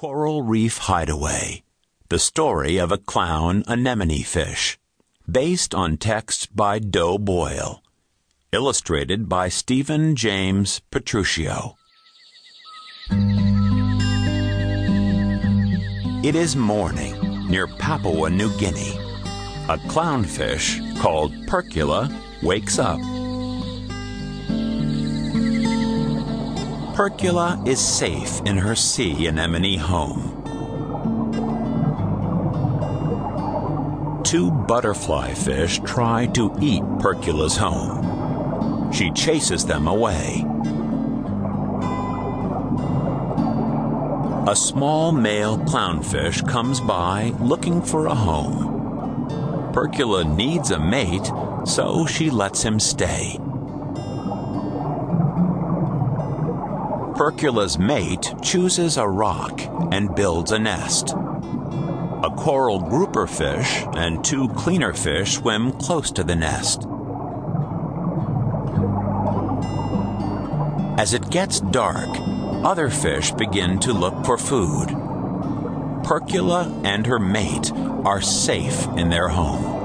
Coral Reef Hideaway The Story of a Clown Anemone Fish. Based on text by Doe Boyle. Illustrated by Steven James Petruccio. It is morning near Papua New Guinea. A clownfish called Percula wakes up. Percula is safe in her sea anemone home. Two butterfly fish try to eat Percula's home. She chases them away. A small male clownfish comes by looking for a home. Percula needs a mate, so she lets him stay. Percula's mate chooses a rock and builds a nest. A coral grouper fish and two cleaner fish swim close to the nest. As it gets dark, other fish begin to look for food. Percula and her mate are safe in their home.